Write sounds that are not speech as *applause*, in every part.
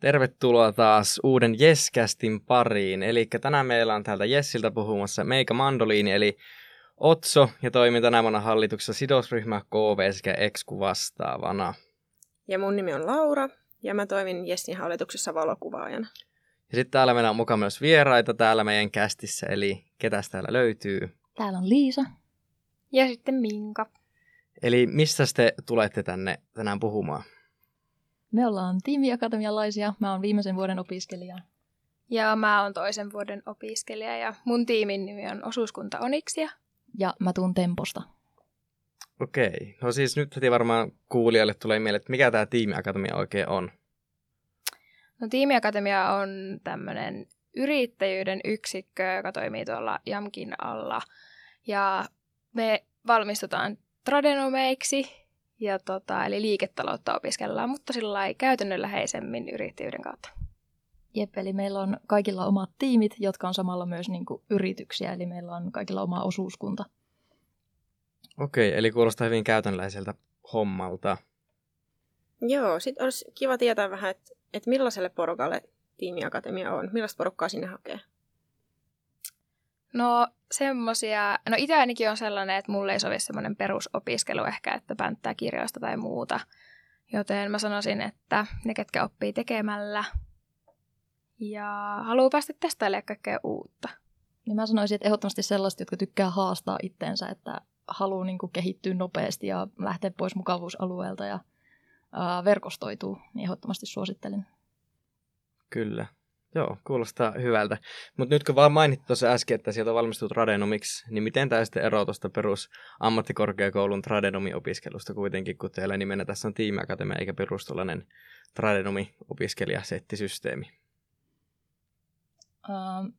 Tervetuloa taas uuden Jeskästin pariin. Eli tänään meillä on täältä Jessiltä puhumassa Meika Mandoliini, eli Otso, ja toimin tänä vuonna hallituksessa sidosryhmä KV sekä EXKU vastaavana. Ja mun nimi on Laura, ja mä toimin Jessin hallituksessa valokuvaajana. Ja sitten täällä meillä on mukaan myös vieraita täällä meidän kästissä, eli ketä täällä löytyy? Täällä on Liisa. Ja sitten Minka. Eli mistä te tulette tänne tänään puhumaan? Me ollaan tiimiakatemialaisia. Mä oon viimeisen vuoden opiskelija. Ja mä oon toisen vuoden opiskelija ja mun tiimin nimi on Osuuskunta Oniksia. Ja mä tuun Temposta. Okei. No siis nyt heti varmaan kuulijalle tulee mieleen, että mikä tämä tiimiakatemia oikein on? No tiimiakatemia on tämmöinen yrittäjyyden yksikkö, joka toimii tuolla JAMKin alla. Ja me valmistutaan tradenomeiksi, ja tota, eli liiketaloutta opiskellaan, mutta sillä käytännönläheisemmin yrittäjyyden kautta. Jep, eli meillä on kaikilla omat tiimit, jotka on samalla myös niin kuin yrityksiä, eli meillä on kaikilla oma osuuskunta. Okei, eli kuulostaa hyvin käytännönläiseltä hommalta. Joo, sitten olisi kiva tietää vähän, että, että millaiselle porukalle tiimiakatemia on. Millaista porukkaa sinne hakee? No semmosia, no itse ainakin on sellainen, että mulle ei sovi semmoinen perusopiskelu ehkä, että pänttää kirjoista tai muuta. Joten mä sanoisin, että ne, ketkä oppii tekemällä ja haluaa päästä testailemaan kaikkea uutta. Ja mä sanoisin, että ehdottomasti sellaiset, jotka tykkää haastaa itteensä, että haluaa niin kuin kehittyä nopeasti ja lähteä pois mukavuusalueelta ja ää, verkostoituu, niin ehdottomasti suosittelen. Kyllä. Joo, kuulostaa hyvältä. Mutta nyt kun vaan mainittu tuossa äsken, että sieltä on valmistunut tradenomiksi, niin miten tämä sitten eroaa tuosta perus ammattikorkeakoulun tradenomi-opiskelusta kuitenkin, kun teillä nimenä tässä on tiimiakatemia eikä perustulainen tradenomi-opiskelijasettisysteemi? Uh,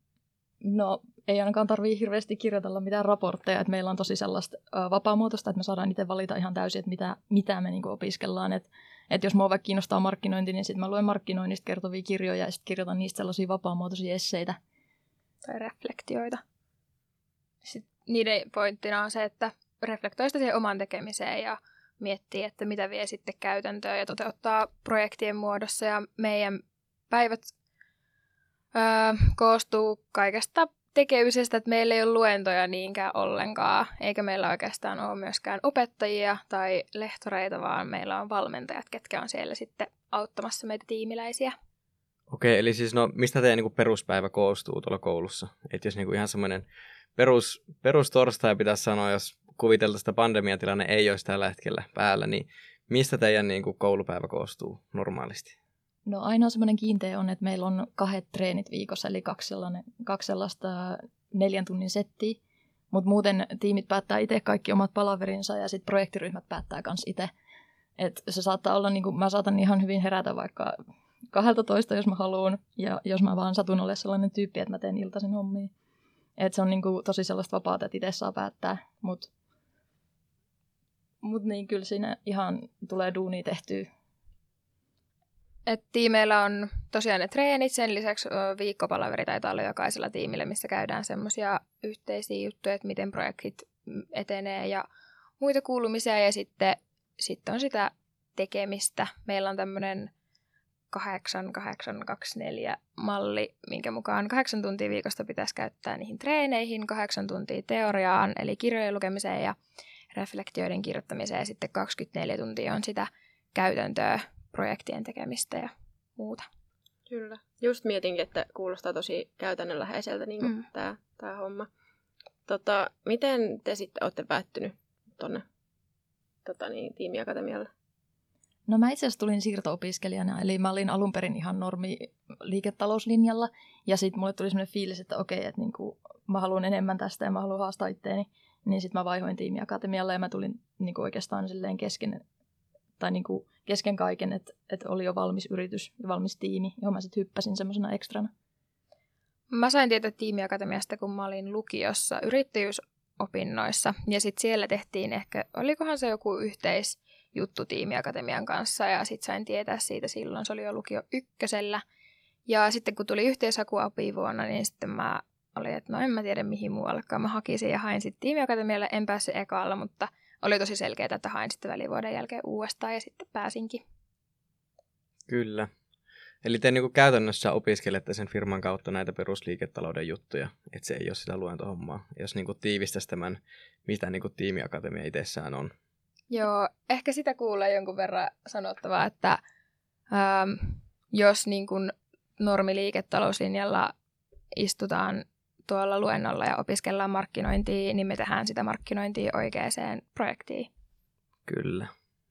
no, ei ainakaan tarvii hirveästi kirjoitella mitään raportteja, että meillä on tosi sellaista uh, vapaamuotoista, että me saadaan itse valita ihan täysin, että mitä, mitä me niinku opiskellaan, että että jos mua vaikka kiinnostaa markkinointi, niin sitten mä luen markkinoinnista kertovia kirjoja ja sitten kirjoitan niistä sellaisia vapaamuotoisia esseitä. Tai reflektioita. Sitten niiden pointtina on se, että reflektoi sitä siihen oman tekemiseen ja miettii, että mitä vie sitten käytäntöön ja toteuttaa projektien muodossa. Ja meidän päivät öö, koostuu kaikesta tekemisestä, että meillä ei ole luentoja niinkään ollenkaan, eikä meillä oikeastaan ole myöskään opettajia tai lehtoreita, vaan meillä on valmentajat, ketkä on siellä sitten auttamassa meitä tiimiläisiä. Okei, eli siis no, mistä teidän niin peruspäivä koostuu tuolla koulussa? Että jos niin kuin ihan semmoinen perus, perustorstai pitäisi sanoa, jos kuviteltaisiin, että pandemiatilanne ei olisi tällä hetkellä päällä, niin mistä teidän niin kuin koulupäivä koostuu normaalisti? No ainoa semmoinen kiinteä on, että meillä on kahdet treenit viikossa, eli kaksi, kaksi sellaista neljän tunnin settiä. Mutta muuten tiimit päättää itse kaikki omat palaverinsa ja sitten projektiryhmät päättää myös itse. Et se saattaa olla, niin kuin, mä saatan ihan hyvin herätä vaikka 12, jos mä haluan, ja jos mä vaan satun olemaan sellainen tyyppi, että mä teen iltaisen hommia. Et se on niin kuin, tosi sellaista vapaata, että itse saa päättää, mutta mut niin kyllä siinä ihan tulee duuni tehtyä et tiimeillä on tosiaan ne treenit, sen lisäksi viikkopalaveri taitaa olla jokaisella tiimillä, missä käydään semmoisia yhteisiä juttuja, että miten projektit etenee ja muita kuulumisia ja sitten, sitten on sitä tekemistä. Meillä on tämmöinen 8824 malli, minkä mukaan kahdeksan tuntia viikosta pitäisi käyttää niihin treeneihin, kahdeksan tuntia teoriaan, eli kirjojen lukemiseen ja reflektioiden kirjoittamiseen, ja sitten 24 tuntia on sitä käytäntöä projektien tekemistä ja muuta. Kyllä. Just mietinkin, että kuulostaa tosi käytännönläheiseltä niin mm. tämä, tämä homma. Tota, miten te sitten olette päättynyt tuonne tota niin, tiimiakatemialle? No mä itse asiassa tulin siirto-opiskelijana, eli mä olin alun perin ihan normi liiketalouslinjalla, ja sitten mulle tuli sellainen fiilis, että okei, että niinku, mä haluan enemmän tästä ja mä haluan haastaa itteeni, niin sitten mä vaihoin tiimiakatemialle ja mä tulin niinku oikeastaan silleen kesken tai niin kuin kesken kaiken, että, että oli jo valmis yritys ja valmis tiimi, johon mä sitten hyppäsin semmoisena ekstrana. Mä sain tietää tiimiakatemiasta, kun mä olin lukiossa yrittäjyysopinnoissa. Ja sitten siellä tehtiin ehkä, olikohan se joku yhteisjuttu tiimiakatemian kanssa. Ja sitten sain tietää siitä silloin, se oli jo lukio ykkösellä. Ja sitten kun tuli yhteishaku vuonna, niin sitten mä olin, että no en mä tiedä mihin muuallekaan. Mä hakisin ja hain sitten tiimiakatemialle, en päässyt ekalla, mutta – oli tosi selkeää, että hain sitten välivuoden jälkeen uudestaan ja sitten pääsinkin. Kyllä. Eli te niin käytännössä opiskelette sen firman kautta näitä perusliiketalouden juttuja, että se ei ole sitä luentohommaa. Jos niin tiivistäisi tämän, mitä niin tiimiakatemia itsessään on. Joo, ehkä sitä kuulee jonkun verran sanottavaa, että ähm, jos niin normiliiketalouslinjalla istutaan tuolla luennolla ja opiskellaan markkinointia, niin me tehdään sitä markkinointia oikeaan projektiin. Kyllä,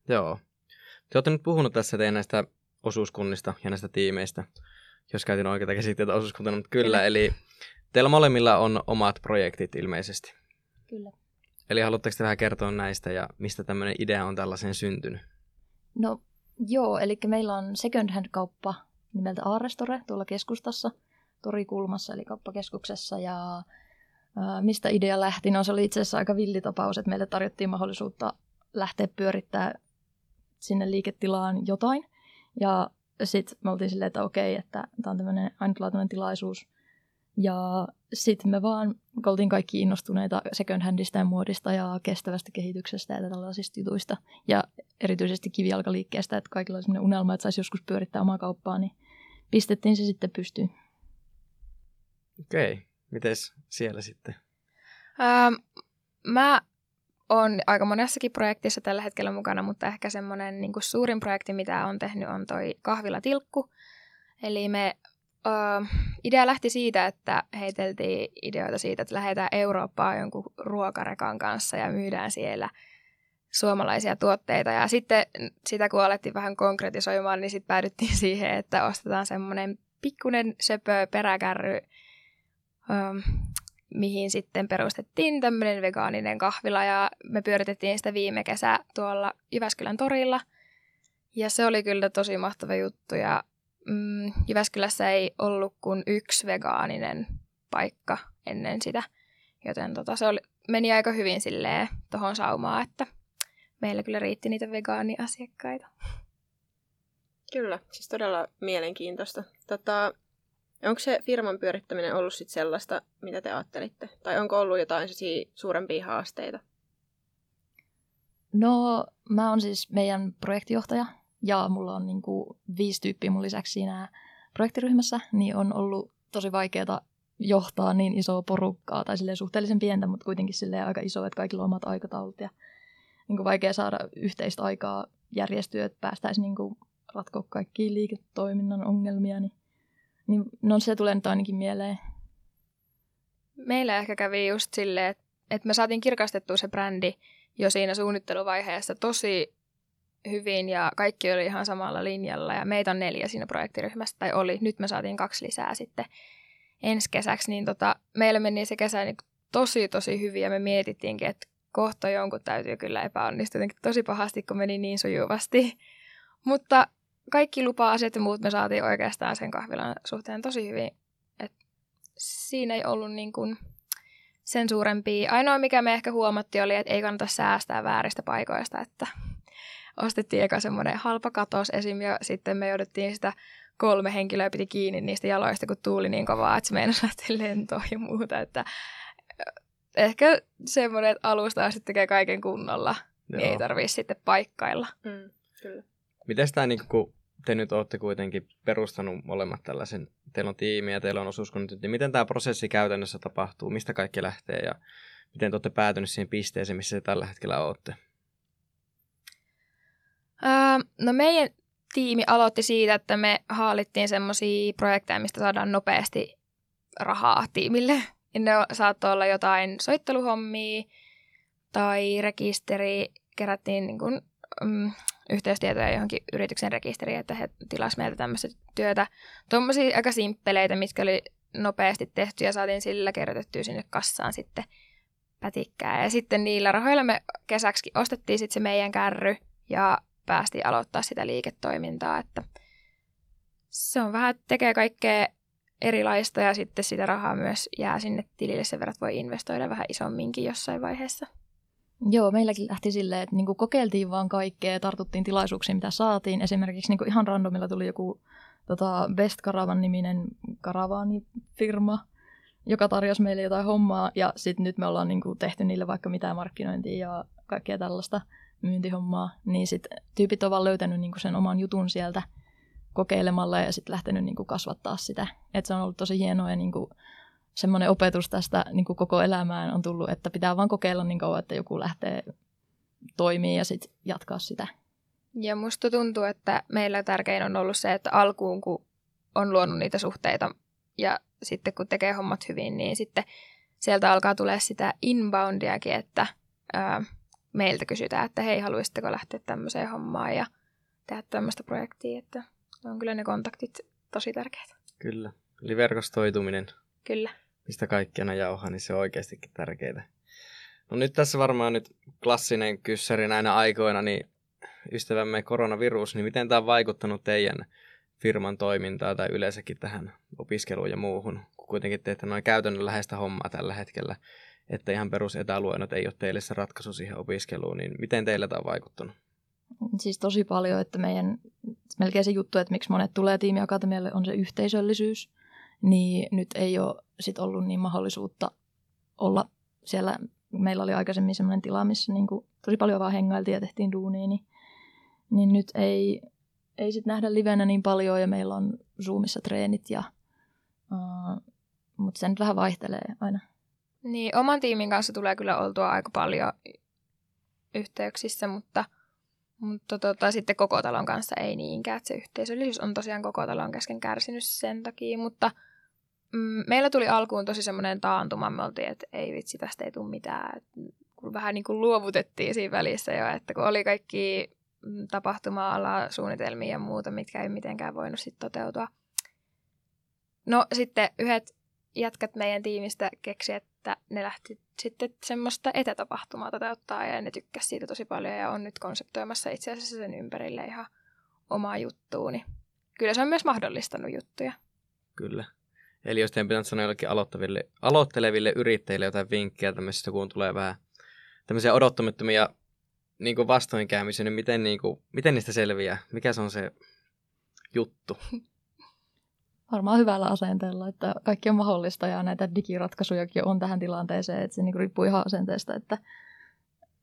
joo. Te olette nyt puhunut tässä teidän näistä osuuskunnista ja näistä tiimeistä, jos käytin oikeita käsitteitä osuuskuntana, mutta kyllä, kyllä. eli teillä molemmilla on omat projektit ilmeisesti. Kyllä. Eli haluatteko te vähän kertoa näistä ja mistä tämmöinen idea on tällaisen syntynyt? No joo, eli meillä on second hand kauppa nimeltä Aarestore tuolla keskustassa, Torikulmassa eli kauppakeskuksessa ja mistä idea lähti? No se oli itse asiassa aika villitapaus, että meille tarjottiin mahdollisuutta lähteä pyörittää sinne liiketilaan jotain. Ja sitten me oltiin silleen, että okei, että tämä on tämmöinen ainutlaatuinen tilaisuus. Ja sitten me vaan oltiin kaikki innostuneita second handista ja muodista ja kestävästä kehityksestä ja tällaisista jutuista. Ja erityisesti kivijalkaliikkeestä, että kaikilla oli sellainen unelma, että saisi joskus pyörittää omaa kauppaa, niin pistettiin se sitten pystyyn. Okei, okay. mites siellä sitten? Ähm, mä on aika monessakin projektissa tällä hetkellä mukana, mutta ehkä semmoinen niin suurin projekti, mitä on tehnyt, on toi Kahvila Tilkku. Eli me uh, idea lähti siitä, että heiteltiin ideoita siitä, että lähdetään Eurooppaan jonkun ruokarekan kanssa ja myydään siellä suomalaisia tuotteita. Ja sitten sitä kun alettiin vähän konkretisoimaan, niin sitten päädyttiin *laughs* siihen, että ostetaan semmoinen pikkunen söpö peräkärry mihin sitten perustettiin tämmöinen vegaaninen kahvila ja me pyöritettiin sitä viime kesä tuolla Jyväskylän torilla. Ja se oli kyllä tosi mahtava juttu ja mm, Jyväskylässä ei ollut kuin yksi vegaaninen paikka ennen sitä. Joten tota, se oli, meni aika hyvin silleen tohon saumaan, että meillä kyllä riitti niitä vegaaniasiakkaita. Kyllä, siis todella mielenkiintoista. Tota, Onko se firman pyörittäminen ollut sit sellaista, mitä te ajattelitte? Tai onko ollut jotain suurempia haasteita? No, mä oon siis meidän projektijohtaja ja mulla on niinku viisi tyyppiä mun lisäksi siinä projektiryhmässä, niin on ollut tosi vaikeaa johtaa niin isoa porukkaa, tai silleen suhteellisen pientä, mutta kuitenkin silleen aika iso, että kaikilla on omat aikataulut ja niin kuin vaikea saada yhteistä aikaa järjestyä, että päästäisiin niin kuin ratkoa kaikkia liiketoiminnan ongelmia, niin niin, no se tulee nyt ainakin mieleen. Meillä ehkä kävi just silleen, että, että me saatiin kirkastettua se brändi jo siinä suunnitteluvaiheessa tosi hyvin ja kaikki oli ihan samalla linjalla ja meitä on neljä siinä projektiryhmässä, tai oli. Nyt me saatiin kaksi lisää sitten ensi kesäksi, niin tota, meillä meni se kesä niin tosi tosi hyvin ja me mietittiinkin, että kohta jonkun täytyy kyllä epäonnistua jotenkin tosi pahasti, kun meni niin sujuvasti. *laughs* Mutta kaikki lupa-asiat ja muut me saatiin oikeastaan sen kahvilan suhteen tosi hyvin. Et siinä ei ollut niin kuin sen suurempia. Ainoa, mikä me ehkä huomattiin, oli, että ei kannata säästää vääristä paikoista, että ostettiin eka semmoinen halpa katos esim. ja sitten me jouduttiin sitä kolme henkilöä piti kiinni niistä jaloista, kun tuuli niin kovaa, että se meinasi lähteä lentoon ja muuta, että ehkä semmoinen, että alusta asti tekee kaiken kunnolla, Joo. niin ei tarvitse sitten paikkailla. Mm, kyllä. Miten tämä, niin kun te nyt olette kuitenkin perustanut molemmat tällaisen, teillä on tiimi ja teillä on osuuskunnat, niin miten tämä prosessi käytännössä tapahtuu, mistä kaikki lähtee ja miten te olette päätyneet siihen pisteeseen, missä te tällä hetkellä olette? Uh, no meidän tiimi aloitti siitä, että me haalittiin semmoisia projekteja, mistä saadaan nopeasti rahaa tiimille. Ja ne saattoi olla jotain soitteluhommia tai rekisteri, kerättiin niin kuin, um, yhteystietoja johonkin yrityksen rekisteriin, että he tilasivat meiltä tämmöistä työtä. Tuommoisia aika simppeleitä, mitkä oli nopeasti tehty ja saatiin sillä kerrotettua sinne kassaan sitten pätikkää. Ja sitten niillä rahoilla me kesäksi ostettiin sitten se meidän kärry ja päästiin aloittaa sitä liiketoimintaa, että se on vähän, tekee kaikkea erilaista ja sitten sitä rahaa myös jää sinne tilille sen verran, voi investoida vähän isomminkin jossain vaiheessa. Joo, meilläkin lähti silleen, että niinku kokeiltiin vaan kaikkea tartuttiin tilaisuuksiin, mitä saatiin. Esimerkiksi niinku ihan randomilla tuli joku tota, Best Caravan niminen karavaanifirma, joka tarjosi meille jotain hommaa. Ja sitten nyt me ollaan niinku tehty niille vaikka mitään markkinointia ja kaikkea tällaista myyntihommaa. Niin sitten tyypit ovat löytänyt niinku sen oman jutun sieltä kokeilemalla ja sitten lähtenyt niin kuin kasvattaa sitä. Et se on ollut tosi hienoa ja niin kuin semmoinen opetus tästä niin kuin koko elämään on tullut, että pitää vaan kokeilla niin kauan, että joku lähtee toimii ja sitten jatkaa sitä. Ja musta tuntuu, että meillä tärkein on ollut se, että alkuun kun on luonut niitä suhteita ja sitten kun tekee hommat hyvin, niin sitten sieltä alkaa tulee sitä inboundiakin, että ää, meiltä kysytään, että hei, haluaisitteko lähteä tämmöiseen hommaan ja tehdä tämmöistä projektia, että on kyllä ne kontaktit tosi tärkeitä. Kyllä. Eli verkostoituminen. Kyllä. Mistä kaikki aina jauhaa, niin se on oikeastikin tärkeää. No nyt tässä varmaan nyt klassinen kyssäri näinä aikoina, niin ystävämme koronavirus, niin miten tämä on vaikuttanut teidän firman toimintaa tai yleensäkin tähän opiskeluun ja muuhun, kun kuitenkin teette noin käytännönläheistä hommaa tällä hetkellä, että ihan perus etäluennot ei ole teille se ratkaisu siihen opiskeluun, niin miten teille tämä on vaikuttanut? Siis tosi paljon, että meidän melkein se juttu, että miksi monet tulee tiimiakatemialle on se yhteisöllisyys, niin nyt ei ole sit ollut niin mahdollisuutta olla siellä. Meillä oli aikaisemmin sellainen tila, missä niin kuin tosi paljon vaan hengailtiin ja tehtiin duunia, niin, niin nyt ei, ei sit nähdä livenä niin paljon ja meillä on Zoomissa treenit, ja, uh, mutta se nyt vähän vaihtelee aina. Niin, oman tiimin kanssa tulee kyllä oltua aika paljon yhteyksissä, mutta, mutta tota, sitten koko talon kanssa ei niinkään. Että se yhteisöllisyys on tosiaan koko talon kesken kärsinyt sen takia, mutta mm, meillä tuli alkuun tosi semmoinen taantuma. Me oltiin, että ei vitsi, tästä ei tule mitään. Et, kun vähän niin kuin luovutettiin siinä välissä jo, että kun oli kaikki mm, tapahtuma-ala suunnitelmia ja muuta, mitkä ei mitenkään voinut sitten toteutua. No sitten yhdet jätkät meidän tiimistä keksi, että ne lähti sitten semmoista etätapahtumaa toteuttaa ja ne tykkäsivät siitä tosi paljon ja on nyt konseptoimassa itse asiassa sen ympärille ihan omaa juttuun. Niin kyllä se on myös mahdollistanut juttuja. Kyllä. Eli jos teidän pitäisi sanoa jollekin aloittaville, aloitteleville yrittäjille jotain vinkkejä tämmöisistä, kun tulee vähän tämmöisiä odottamattomia niin kuin vastoinkäymisiä, niin miten, niin kuin, miten niistä selviää? Mikä se on se juttu? *laughs* varmaan hyvällä asenteella, että kaikki on mahdollista ja näitä digiratkaisujakin on tähän tilanteeseen, että se niin riippuu ihan asenteesta, että,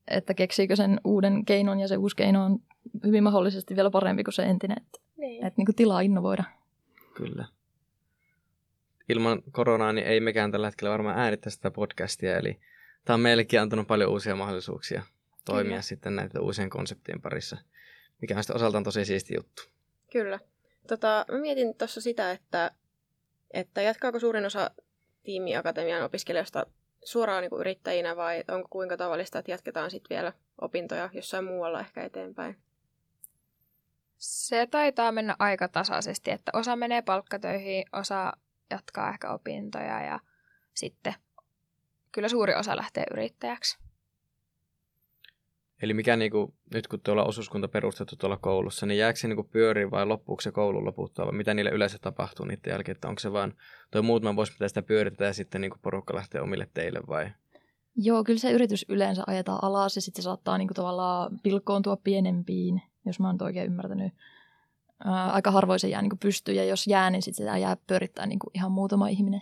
että keksiikö sen uuden keinon ja se uusi keino on hyvin mahdollisesti vielä parempi kuin se entinen, että, niin. että niin kuin tilaa innovoida. Kyllä. Ilman koronaa niin ei mekään tällä hetkellä varmaan äänittää sitä podcastia, eli tämä on meillekin antanut paljon uusia mahdollisuuksia toimia Kyllä. sitten näiden uusien konseptien parissa, mikä on sitten osaltaan tosi siisti juttu. Kyllä. Tota, mä mietin tuossa sitä, että, että jatkaako suurin osa tiimiakatemian opiskelijoista suoraan niin kuin yrittäjinä vai onko kuinka tavallista, että jatketaan sitten vielä opintoja jossain muualla ehkä eteenpäin? Se taitaa mennä aika tasaisesti, että osa menee palkkatöihin, osa jatkaa ehkä opintoja ja sitten kyllä suuri osa lähtee yrittäjäksi. Eli mikä niinku, nyt kun tuolla osuuskunta perustettu tuolla koulussa, niin jääkö se niinku pyöriin vai loppuuko se koulun loputtua, vai mitä niille yleensä tapahtuu niiden jälkeen, että onko se vaan tuo muutama vuosi pitää sitä pyörittää ja sitten niinku porukka lähtee omille teille vai? Joo, kyllä se yritys yleensä ajetaan alas ja sitten se saattaa niinku tavallaan pilkkoontua pienempiin, jos mä oon oikein ymmärtänyt. Ää, aika harvoin se jää niinku pystyyn ja jos jää, niin sitten sitä jää pyörittää niinku ihan muutama ihminen.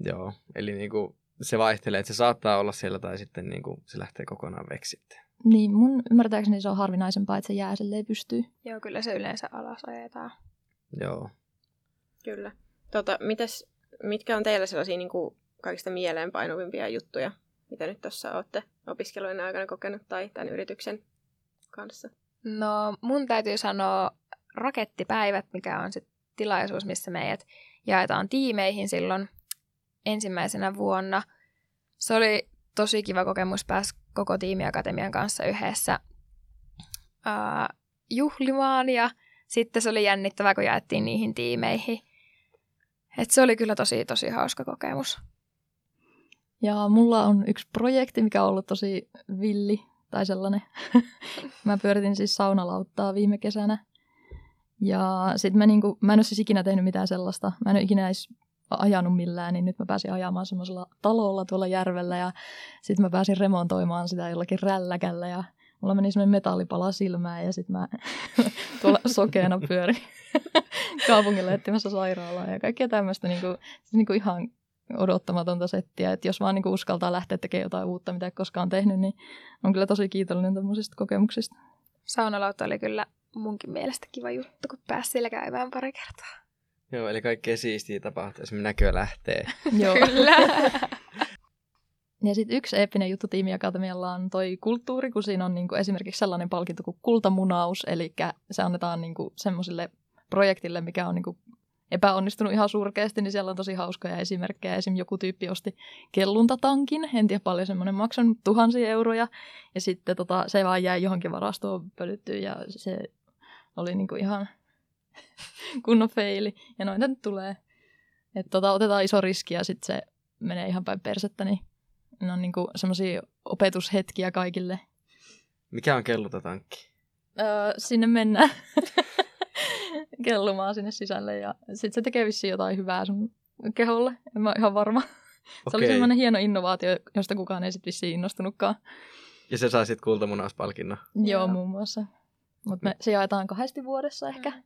Joo, eli niinku se vaihtelee, että se saattaa olla siellä tai sitten niin kuin se lähtee kokonaan veksi Niin, mun ymmärtääkseni se on harvinaisempaa, että se jää ei pystyy. Joo, kyllä se yleensä alas ajetaan. Joo. Kyllä. Tota, mites, mitkä on teillä sellaisia niin kuin kaikista mieleenpainuvimpia juttuja, mitä nyt tuossa olette opiskelujen aikana kokenut tai tämän yrityksen kanssa? No mun täytyy sanoa rakettipäivät, mikä on se tilaisuus, missä meidät jaetaan tiimeihin silloin ensimmäisenä vuonna. Se oli tosi kiva kokemus päästä koko tiimiakatemian kanssa yhdessä ää, juhlimaan ja sitten se oli jännittävää, kun jaettiin niihin tiimeihin. Et se oli kyllä tosi, tosi hauska kokemus. Ja mulla on yksi projekti, mikä on ollut tosi villi tai sellainen. *laughs* mä pyöritin siis saunalauttaa viime kesänä. Ja sitten mä, niinku, mä en ole siis ikinä tehnyt mitään sellaista. Mä en ole ikinä edes ajanut millään, niin nyt mä pääsin ajamaan semmoisella talolla tuolla järvellä ja sitten mä pääsin remontoimaan sitä jollakin rälläkällä ja mulla meni semmoinen metallipala silmään ja sitten mä *laughs* tuolla sokeena pyörin *laughs* kaupungille etsimässä sairaalaa ja kaikkea tämmöistä niin kuin, siis niin kuin ihan odottamatonta settiä, että jos vaan niin kuin uskaltaa lähteä tekemään jotain uutta, mitä ei koskaan tehnyt, niin on kyllä tosi kiitollinen tämmöisistä kokemuksista. Saunalautta oli kyllä munkin mielestä kiva juttu, kun pääsi siellä käymään pari kertaa. Joo, eli kaikkea siistiä tapahtuu, esimerkiksi näkö lähtee. *laughs* Joo. Kyllä. Ja sitten yksi eeppinen juttu tiimiakatemialla on toi kulttuuri, kun siinä on niinku esimerkiksi sellainen palkinto kuin kultamunaus, eli se annetaan niinku semmoisille projektille, mikä on niinku epäonnistunut ihan surkeasti, niin siellä on tosi hauskoja esimerkkejä. Esim. joku tyyppi osti kelluntatankin, en tiedä paljon semmoinen maksanut tuhansia euroja, ja sitten tota, se vaan jäi johonkin varastoon pölyttyä, ja se oli niinku ihan *laughs* kunnon feili. Ja noita nyt tulee. Että tota, otetaan iso riski ja sitten se menee ihan päin persettä, niin ne on niinku semmoisia opetushetkiä kaikille. Mikä on kellutatankki? Öö, sinne mennään *laughs* kellumaan sinne sisälle ja sitten se tekee vissiin jotain hyvää sun keholle. En mä ole ihan varma. Se oli semmoinen hieno innovaatio, josta kukaan ei sitten vissiin innostunutkaan. Ja se saa sitten kultamunauspalkinnon. Joo, Joo, muun muassa. Mutta se jaetaan kahdesti vuodessa ehkä. Mm.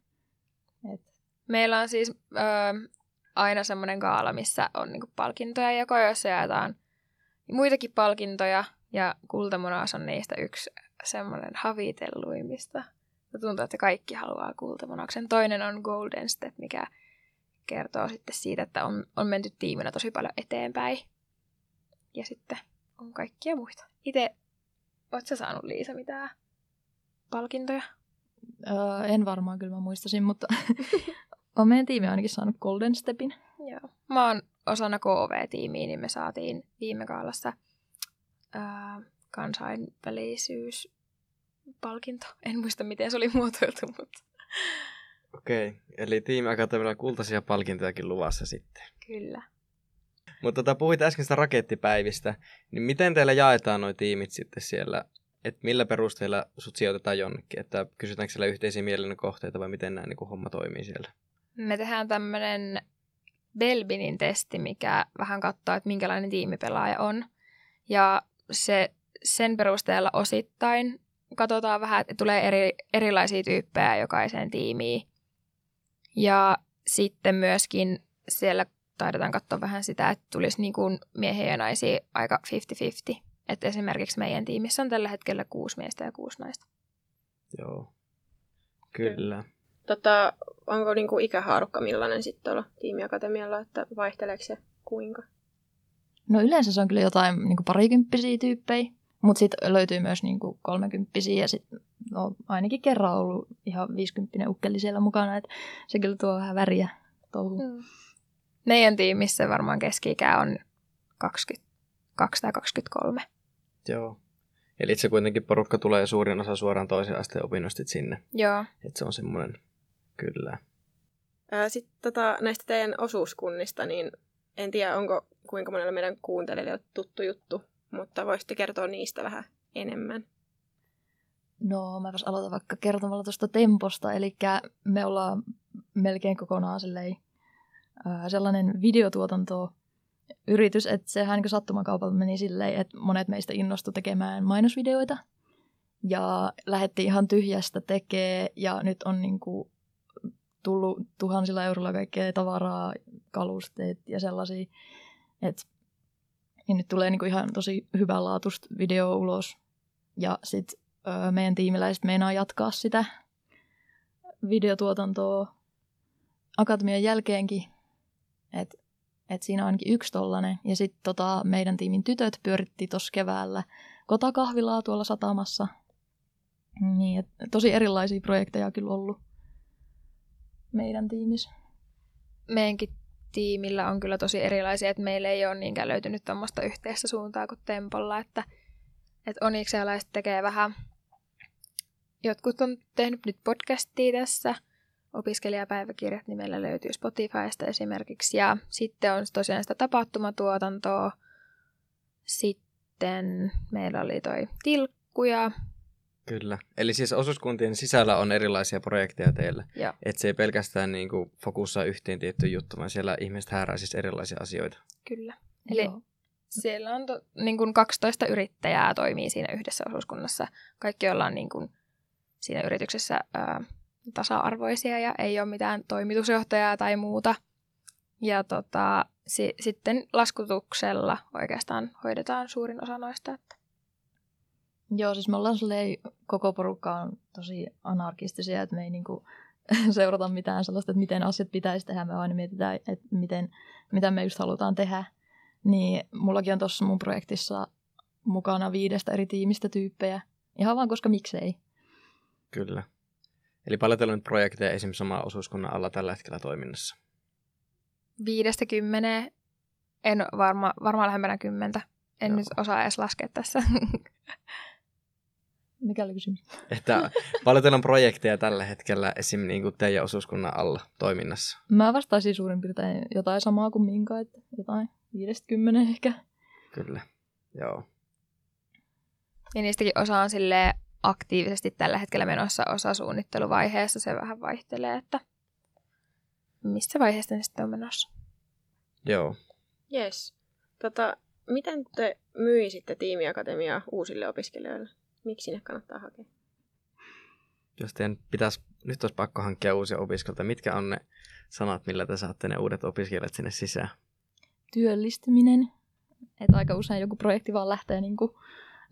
Et. Meillä on siis ö, aina semmoinen gaala, missä on niinku palkintoja jako, joissa jaetaan muitakin palkintoja. Ja kultamunaus on niistä yksi semmoinen havitelluimmista. Ja tuntuu, että kaikki haluaa kultamunauksen. Toinen on Golden Step, mikä kertoo sitten siitä, että on, on menty tiiminä tosi paljon eteenpäin. Ja sitten on kaikkia muita. Itse, ootko saanut Liisa mitään palkintoja? Öö, en varmaan kyllä mä muistasin, mutta *laughs* on meidän tiimi ainakin saanut Golden Stepin. Joo. Mä oon osana KV-tiimiä, niin me saatiin viime kaalassa öö, kansainvälisyyspalkinto. En muista, miten se oli muotoiltu, mutta... Okei, okay. eli tiimiakatemialla kultaisia palkintojakin luvassa sitten. Kyllä. Mutta tota, puhuit äsken sitä rakettipäivistä, niin miten teillä jaetaan nuo tiimit sitten siellä että millä perusteella sut sijoitetaan jonnekin, että kysytäänkö siellä yhteisiä mielinen kohteita vai miten nämä niin homma toimii siellä? Me tehdään tämmöinen Belbinin testi, mikä vähän katsoo, että minkälainen tiimipelaaja on. Ja se, sen perusteella osittain katsotaan vähän, että tulee eri, erilaisia tyyppejä jokaiseen tiimiin. Ja sitten myöskin siellä taidetaan katsoa vähän sitä, että tulisi niin kuin miehiä ja naisia aika 50-50. Että esimerkiksi meidän tiimissä on tällä hetkellä kuusi miestä ja kuusi naista. Joo, kyllä. Tota, onko niinku ikähaarukka millainen sitten tuolla tiimiakatemialla, että vaihteleeko se kuinka? No yleensä se on kyllä jotain niinku parikymppisiä tyyppejä, mutta sitten löytyy myös niinku kolmekymppisiä ja sitten no, ainakin kerran ollut ihan viisikymppinen ukkeli siellä mukana, että se kyllä tuo vähän väriä touhuun. Mm. Meidän tiimissä varmaan keski on 22 tai 23. Joo. Eli se kuitenkin porukka tulee suurin osa suoraan toisen asteen opinnosta sinne. Joo. Että se on semmoinen, kyllä. Sitten tota, näistä teidän osuuskunnista, niin en tiedä, onko kuinka monella meidän kuuntelijoille tuttu juttu, mutta voisitte kertoa niistä vähän enemmän. No, mä aloitan vaikka kertomalla tuosta temposta, eli me ollaan melkein kokonaan sellainen videotuotanto yritys, että sehän niin sattumakaupalla meni silleen, että monet meistä innostu tekemään mainosvideoita ja lähdettiin ihan tyhjästä tekee ja nyt on niin kuin tullut tuhansilla euroilla kaikkea tavaraa, kalusteet ja sellaisia, että niin nyt tulee niin kuin ihan tosi hyvänlaatuista video ulos ja sitten meidän tiimiläiset meinaa jatkaa sitä videotuotantoa akatemian jälkeenkin, että et siinä on ainakin yksi tollanen. Ja sitten tota, meidän tiimin tytöt pyöritti tuossa keväällä kotakahvilaa tuolla satamassa. Niin, et tosi erilaisia projekteja kyllä ollut meidän tiimissä. Meidänkin tiimillä on kyllä tosi erilaisia, että meillä ei ole niinkään löytynyt tuommoista yhteistä suuntaa kuin Tempolla, että, että oniksialaiset tekee vähän, jotkut on tehnyt nyt podcastia tässä – opiskelijapäiväkirjat, niin meillä löytyy Spotifysta esimerkiksi. Ja sitten on tosiaan sitä tapahtumatuotantoa. Sitten meillä oli toi tilkkuja. Kyllä. Eli siis osuuskuntien sisällä on erilaisia projekteja teillä. Että se ei pelkästään niin kuin fokussaa yhteen tiettyyn juttuun, vaan siellä ihmiset häärää siis erilaisia asioita. Kyllä. Eli Joo. siellä on to, niin kuin 12 yrittäjää toimii siinä yhdessä osuuskunnassa. Kaikki ollaan niin kuin siinä yrityksessä ää, tasa-arvoisia ja ei ole mitään toimitusjohtajaa tai muuta. Ja tota, si- sitten laskutuksella oikeastaan hoidetaan suurin osa noista. Että... Joo, siis me ollaan koko porukka on tosi anarkistisia, että me ei niinku *laughs* seurata mitään sellaista, että miten asiat pitäisi tehdä, me aina mietitään, että miten, mitä me just halutaan tehdä. Niin mullakin on tuossa mun projektissa mukana viidestä eri tiimistä tyyppejä, ihan vaan koska miksei. Kyllä. Eli paljon teillä on nyt projekteja esimerkiksi sama osuuskunnan alla tällä hetkellä toiminnassa? Viidestä kymmeneen. En varma, varmaan lähemmänä kymmentä. En Joo. nyt osaa edes laskea tässä. *laughs* Mikä oli kysymys? Että *laughs* paljon teillä on projekteja tällä hetkellä esim. Niin kuin teidän osuuskunnan alla toiminnassa? Mä vastaisin suurin piirtein jotain samaa kuin Minka, että jotain 50 ehkä. Kyllä, joo. Ja niistäkin osa on sille aktiivisesti tällä hetkellä menossa osa suunnitteluvaiheessa. Se vähän vaihtelee, että mistä vaiheesta ne sitten on menossa. Joo. Yes. Tota, miten te myisitte tiimiakatemiaa uusille opiskelijoille? Miksi ne kannattaa hakea? Jos teidän pitäisi, nyt olisi pakko hankkia uusia opiskelijoita, mitkä on ne sanat, millä te saatte ne uudet opiskelijat sinne sisään? Työllistyminen. Että aika usein joku projekti vaan lähtee niin kuin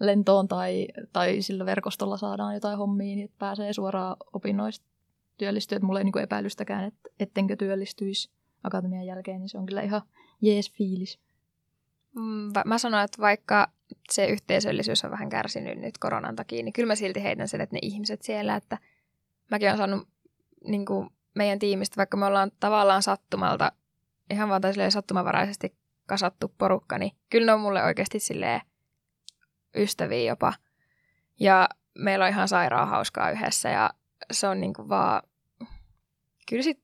lentoon tai, tai sillä verkostolla saadaan jotain hommia, niin että pääsee suoraan opinnoista työllistyä. Että mulla ei niin epäilystäkään, että ettenkö työllistyisi akatemian jälkeen, niin se on kyllä ihan jees fiilis. Mm, mä sanoin, että vaikka se yhteisöllisyys on vähän kärsinyt nyt koronan takia, niin kyllä mä silti heitän sen, että ne ihmiset siellä, että mäkin olen saanut niin kuin meidän tiimistä, vaikka me ollaan tavallaan sattumalta, ihan vaan sattumavaraisesti kasattu porukka, niin kyllä ne on mulle oikeasti silleen ystäviä jopa. Ja meillä on ihan sairaan hauskaa yhdessä ja se on niin kuin vaan, kyllä sit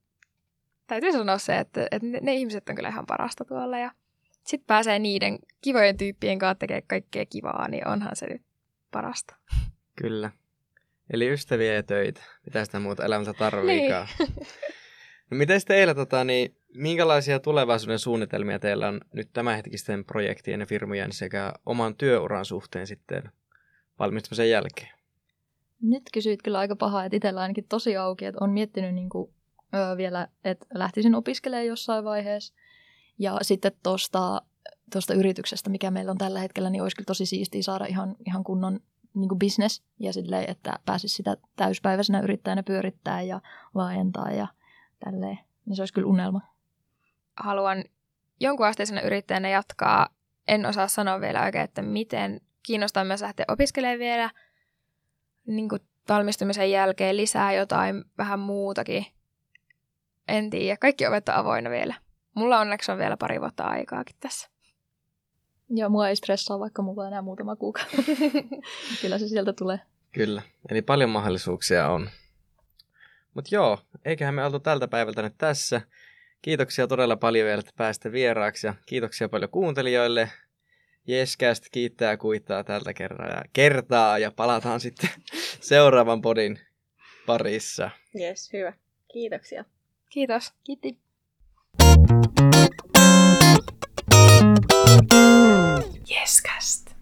täytyy sanoa se, että, että ne, ne ihmiset on kyllä ihan parasta tuolla ja sitten pääsee niiden kivojen tyyppien kanssa tekemään kaikkea kivaa, niin onhan se nyt parasta. *laughs* Kyllä. Eli ystäviä ja töitä. Mitä sitä muuta elämänsä tarviikaan. Niin. no miten teillä, tota, niin, minkälaisia tulevaisuuden suunnitelmia teillä on nyt tämänhetkisten projektien ja firmojen sekä oman työuran suhteen sitten valmistumisen jälkeen? Nyt kysyit kyllä aika pahaa, että itsellä ainakin tosi auki, että on miettinyt niin kuin, öö, vielä, että lähtisin opiskelemaan jossain vaiheessa. Ja sitten tuosta tuosta yrityksestä, mikä meillä on tällä hetkellä, niin olisi kyllä tosi siistiä saada ihan, ihan kunnon niin kuin business ja silleen, että pääsisi sitä täyspäiväisenä yrittäjänä pyörittää ja laajentaa ja tälleen. Niin se olisi kyllä unelma. Haluan jonkun asteisena yrittäjänä jatkaa. En osaa sanoa vielä oikein, että miten kiinnostaa myös lähteä opiskelemaan vielä niin kuin valmistumisen jälkeen lisää jotain vähän muutakin. En tiedä. Kaikki ovet on avoinna vielä. Mulla onneksi on vielä pari vuotta aikaakin tässä. Joo, mua ei stressaa, vaikka mulla on enää muutama kuukausi. *laughs* Kyllä se sieltä tulee. Kyllä, eli paljon mahdollisuuksia on. Mutta joo, eiköhän me oltu tältä päivältä nyt tässä. Kiitoksia todella paljon vielä, että pääsitte vieraaksi ja kiitoksia paljon kuuntelijoille. Jeskästä kiittää ja kuittaa tältä kertaa ja kertaa ja palataan sitten *laughs* seuraavan podin parissa. Yes, hyvä. Kiitoksia. Kiitos. Kiitti. Yescast.